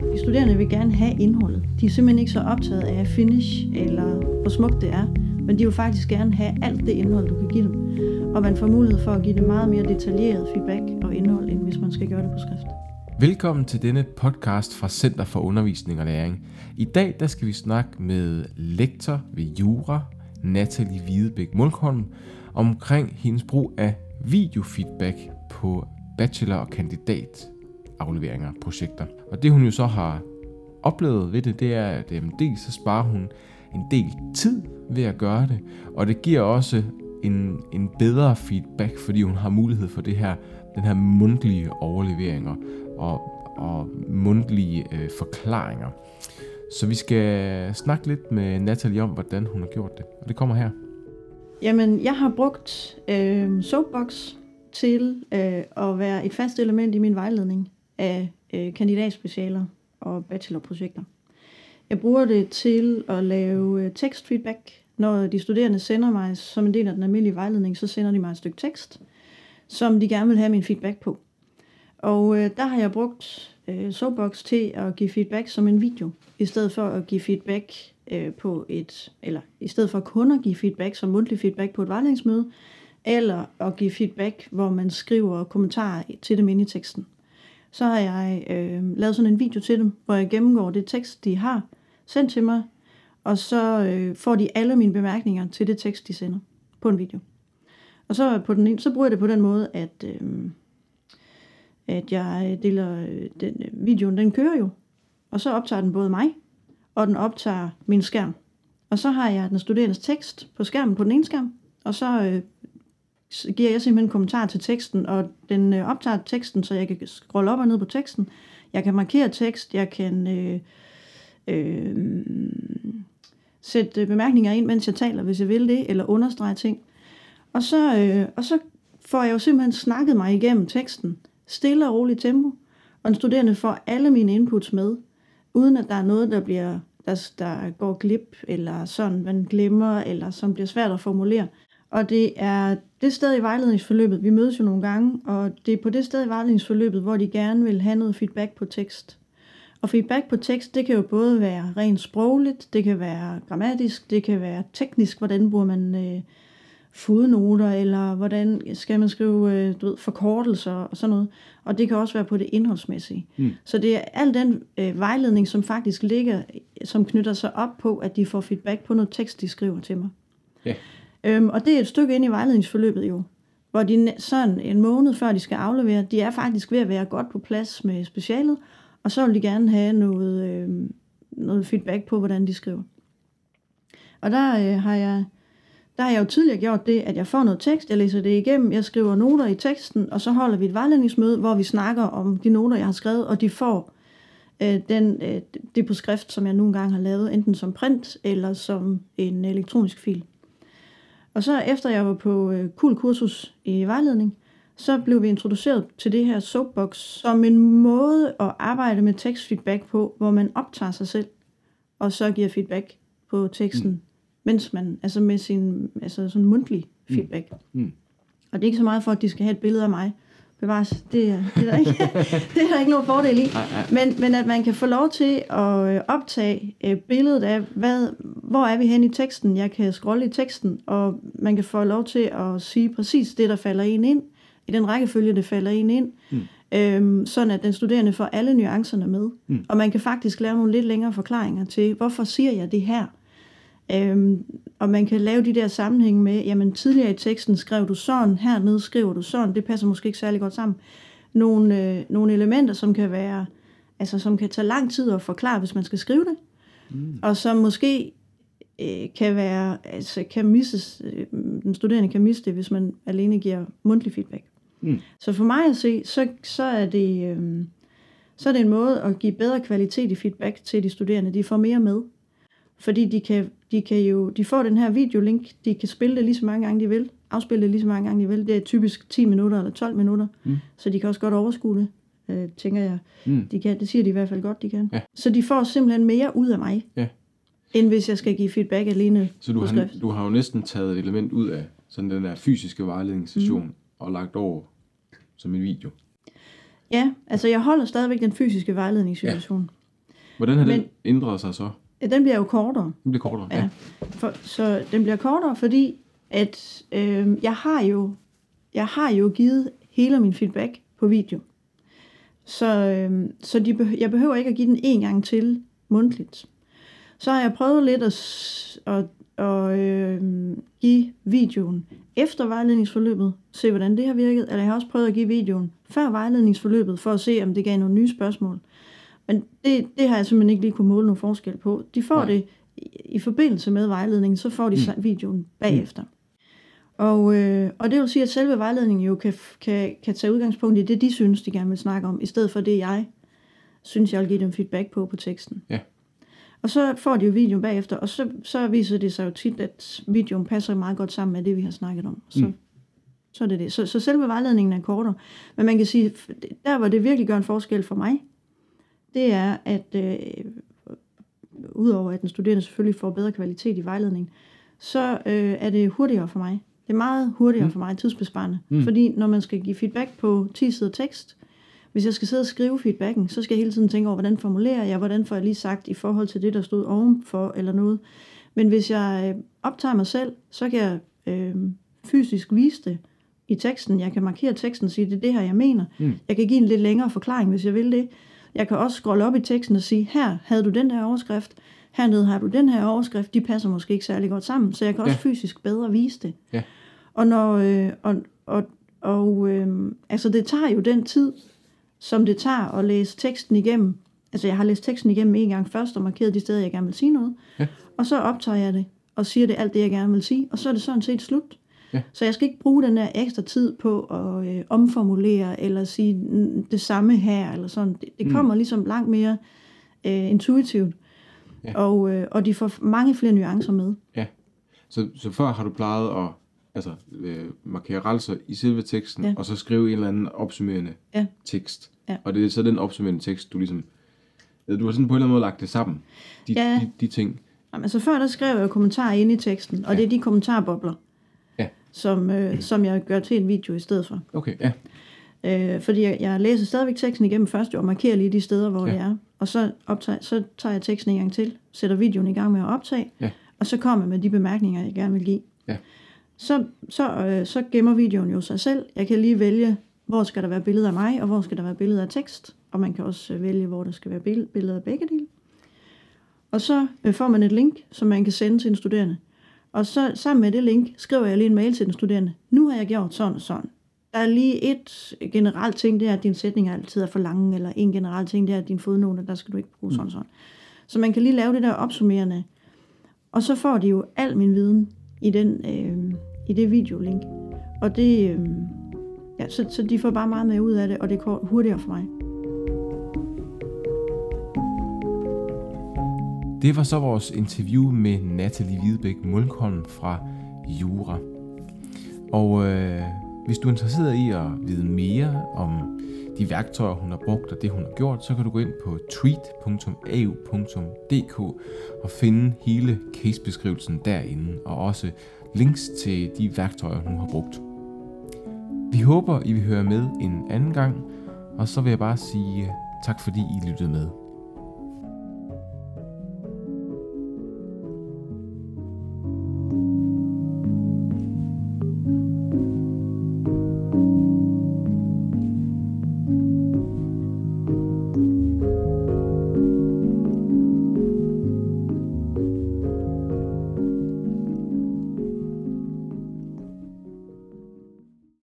De studerende vil gerne have indholdet. De er simpelthen ikke så optaget af finish eller hvor smukt det er, men de vil faktisk gerne have alt det indhold, du kan give dem. Og man får mulighed for at give dem meget mere detaljeret feedback og indhold, end hvis man skal gøre det på skrift. Velkommen til denne podcast fra Center for Undervisning og Læring. I dag der skal vi snakke med lektor ved Jura, Natalie Hvidebæk Mulkholm, omkring hendes brug af videofeedback på bachelor- og kandidat afleveringer, projekter. Og det hun jo så har oplevet ved det, det er, at jamen, dels så sparer hun en del tid ved at gøre det, og det giver også en, en bedre feedback, fordi hun har mulighed for det her, den her mundtlige overleveringer og, og mundtlige øh, forklaringer. Så vi skal snakke lidt med Natalie om, hvordan hun har gjort det. Og det kommer her. Jamen, jeg har brugt øh, Soapbox til øh, at være et fast element i min vejledning af øh, kandidatspecialer og bachelorprojekter. Jeg bruger det til at lave øh, tekstfeedback. Når de studerende sender mig som en del af den almindelige vejledning, så sender de mig et stykke tekst, som de gerne vil have min feedback på. Og øh, der har jeg brugt øh, Soapbox til at give feedback som en video, i stedet for at give feedback øh, på et, eller i stedet for kun at give feedback som mundtlig feedback på et vejledningsmøde, eller at give feedback, hvor man skriver kommentarer til dem inde i teksten. Så har jeg øh, lavet sådan en video til dem, hvor jeg gennemgår det tekst, de har sendt til mig, og så øh, får de alle mine bemærkninger til det tekst, de sender på en video. Og så, på den, så bruger jeg det på den måde, at, øh, at jeg øh, deler øh, den, øh, videoen, den kører jo, og så optager den både mig, og den optager min skærm. Og så har jeg den studerendes tekst på skærmen på den ene skærm, og så øh, giver jeg simpelthen en kommentar til teksten, og den øh, optager teksten, så jeg kan scrolle op og ned på teksten. Jeg kan markere tekst, jeg kan øh, øh, sætte bemærkninger ind, mens jeg taler, hvis jeg vil det, eller understrege ting. Og så, øh, og så får jeg jo simpelthen snakket mig igennem teksten, stille og roligt tempo, og den studerende får alle mine inputs med, uden at der er noget, der bliver der, der går glip, eller sådan man glemmer, eller som bliver svært at formulere. Og det er det sted i vejledningsforløbet, vi mødes jo nogle gange, og det er på det sted i vejledningsforløbet, hvor de gerne vil have noget feedback på tekst. Og feedback på tekst, det kan jo både være rent sprogligt, det kan være grammatisk, det kan være teknisk, hvordan bruger man øh, fodnoter, eller hvordan skal man skrive øh, du ved, forkortelser og sådan noget. Og det kan også være på det indholdsmæssige. Mm. Så det er al den øh, vejledning, som faktisk ligger, som knytter sig op på, at de får feedback på noget tekst, de skriver til mig. Yeah. Øhm, og det er et stykke ind i vejledningsforløbet jo, hvor de sådan en måned før de skal aflevere, de er faktisk ved at være godt på plads med specialet, og så vil de gerne have noget, øh, noget feedback på, hvordan de skriver. Og der øh, har jeg der har jeg jo tidligere gjort det, at jeg får noget tekst, jeg læser det igennem, jeg skriver noter i teksten, og så holder vi et vejledningsmøde, hvor vi snakker om de noter, jeg har skrevet, og de får øh, den, øh, det på skrift, som jeg nogle gange har lavet, enten som print eller som en elektronisk fil. Og så efter jeg var på øh, cool kursus i vejledning, så blev vi introduceret til det her soapbox som en måde at arbejde med tekstfeedback på, hvor man optager sig selv, og så giver feedback på teksten, mm. mens man, altså med sin, altså sådan mundtlig mm. feedback. Mm. Mm. Og det er ikke så meget for, at de skal have et billede af mig, bevares, det, det, er der ikke, det er der ikke nogen fordel i. Men, men at man kan få lov til at øh, optage øh, billedet af, hvad, hvor er vi hen i teksten. Jeg kan scrolle i teksten, og man kan få lov til at sige præcis det, der falder en ind, i den rækkefølge, det falder en ind, mm. øhm, sådan at den studerende får alle nuancerne med. Mm. Og man kan faktisk lave nogle lidt længere forklaringer til, hvorfor siger jeg det her? Øhm, og man kan lave de der sammenhænge med, jamen tidligere i teksten skrev du sådan, hernede skriver du sådan, det passer måske ikke særlig godt sammen. Nogle, øh, nogle elementer, som kan være, altså som kan tage lang tid at forklare, hvis man skal skrive det, mm. og som måske øh, kan være, altså kan misses, øh, den studerende kan miste det, hvis man alene giver mundtlig feedback. Mm. Så for mig at se, så, så er det... Øh, så er det en måde at give bedre kvalitet i feedback til de studerende. De får mere med. Fordi de kan, de kan jo, de får den her videolink, de kan spille det lige så mange gange de vil, afspille det lige så mange gange de vil. Det er typisk 10 minutter eller 12 minutter, mm. så de kan også godt overskue det, øh, tænker jeg. Mm. De kan, det siger de i hvert fald godt, de kan. Ja. Så de får simpelthen mere ud af mig, ja. End hvis jeg skal give feedback alene Så du har, du har jo næsten taget et element ud af sådan den der fysiske vejledningssession mm. og lagt over som en video. Ja, altså jeg holder stadigvæk den fysiske vejledningssituation. Ja. Hvordan har Men- den ændret sig så? Ja, den bliver jo kortere. Den bliver kortere. Ja. For, så den bliver kortere, fordi at øh, jeg har jo jeg har jo givet hele min feedback på video. Så, øh, så de beh- jeg behøver ikke at give den en gang til mundtligt. Så har jeg prøvet lidt at, at, at øh, give videoen efter vejledningsforløbet, se hvordan det har virket, eller jeg har også prøvet at give videoen før vejledningsforløbet, for at se, om det gav nogle nye spørgsmål. Men det, det har jeg simpelthen ikke lige kunne måle nogen forskel på. De får Nej. Det i, i forbindelse med vejledningen, så får de mm. videoen bagefter. Og, øh, og det vil sige, at selve vejledningen jo kan, kan, kan tage udgangspunkt i det, de synes, de gerne vil snakke om, i stedet for det, jeg synes, jeg vil give dem feedback på på teksten. Ja. Og så får de jo videoen bagefter, og så, så viser det sig jo tit, at videoen passer meget godt sammen med det, vi har snakket om. Så, Mm. så er det det. Så, så selve vejledningen er kortere. Men man kan sige, der hvor det virkelig gør en forskel for mig, det er, at øh, udover at den studerende selvfølgelig får bedre kvalitet i vejledningen, så øh, er det hurtigere for mig. Det er meget hurtigere Mm. for mig, tidsbesparende. Mm. Fordi når man skal give feedback på 10 sider tekst, hvis jeg skal sidde og skrive feedbacken, så skal jeg hele tiden tænke over, hvordan formulerer jeg, hvordan får jeg lige sagt i forhold til det, der stod ovenfor eller noget. Men hvis jeg øh, optager mig selv, så kan jeg øh, fysisk vise det i teksten. Jeg kan markere teksten og sige, det er det her, jeg mener. Mm. Jeg kan give en lidt længere forklaring, hvis jeg vil det. Jeg kan også scrolle op i teksten og sige, her havde du den der overskrift, hernede har du den her overskrift, de passer måske ikke særlig godt sammen, så jeg kan også Ja. fysisk bedre vise det. Ja. Og når, øh, og, og, og øh, altså det tager jo den tid, som det tager at læse teksten igennem. Altså jeg har læst teksten igennem en gang først og markeret de steder, jeg gerne vil sige noget. Ja. Og så optager jeg det og siger det alt det, jeg gerne vil sige. Og så er det sådan set slut. Ja. Så jeg skal ikke bruge den der ekstra tid på at øh, omformulere eller sige mm, det samme her. Eller sådan. Det, det Mm. kommer ligesom langt mere øh, intuitivt. Ja. Og, øh, og de får mange flere nuancer med. Så, så før har du plejet at altså, øh, markere ralser i selve teksten, ja. Og så skrive en eller anden opsummerende Ja. tekst. Ja. Og det er så den opsummerende tekst, du ligesom... Du har sådan på en eller anden måde lagt det sammen. De, Ja. de, de ting. Jamen, altså før der skrev jeg kommentarer ind i teksten, og Ja. det er de kommentarbobler, Ja. som, øh, som jeg gør til en video i stedet for. Okay, ja. Øh, fordi jeg, jeg læser stadigvæk teksten igennem først jo, og markerer lige de steder, hvor ja. det er. Og så, optager, så tager jeg teksten en gang til, sætter videoen i gang med at optage, Ja. og så kommer jeg med de bemærkninger, jeg gerne vil give. Ja. Så, så, øh, så gemmer videoen jo sig selv. Jeg kan lige vælge, hvor skal der være billeder af mig, og hvor skal der være billeder af tekst. Og man kan også øh, vælge, hvor der skal være billeder af begge dele. Og så øh, får man et link, som man kan sende til en studerende. Og så sammen med det link, skriver jeg lige en mail til den studerende. Nu har jeg gjort sådan og sådan. Der er lige et generelt ting, det er, at din sætning altid er for lange, eller en generel ting, det er, at din fodnoter, der skal du ikke bruge sådan og sådan. Så man kan lige lave det der opsummerende. Og så får de jo al min viden i, den, øh, i det videolink. Og det, øh, ja, så, så de får bare meget mere ud af det, og det går hurtigere for mig. Det var så vores interview med Natalie Hvidebæk Mulkholm fra Jura. Og øh, hvis du er interesseret i at vide mere om de værktøjer, hun har brugt og det, hun har gjort, så kan du gå ind på tweet.au.dk og finde hele casebeskrivelsen derinde, og også links til de værktøjer, hun har brugt. Vi håber, I vil høre med en anden gang, og så vil jeg bare sige tak, fordi I lyttede med.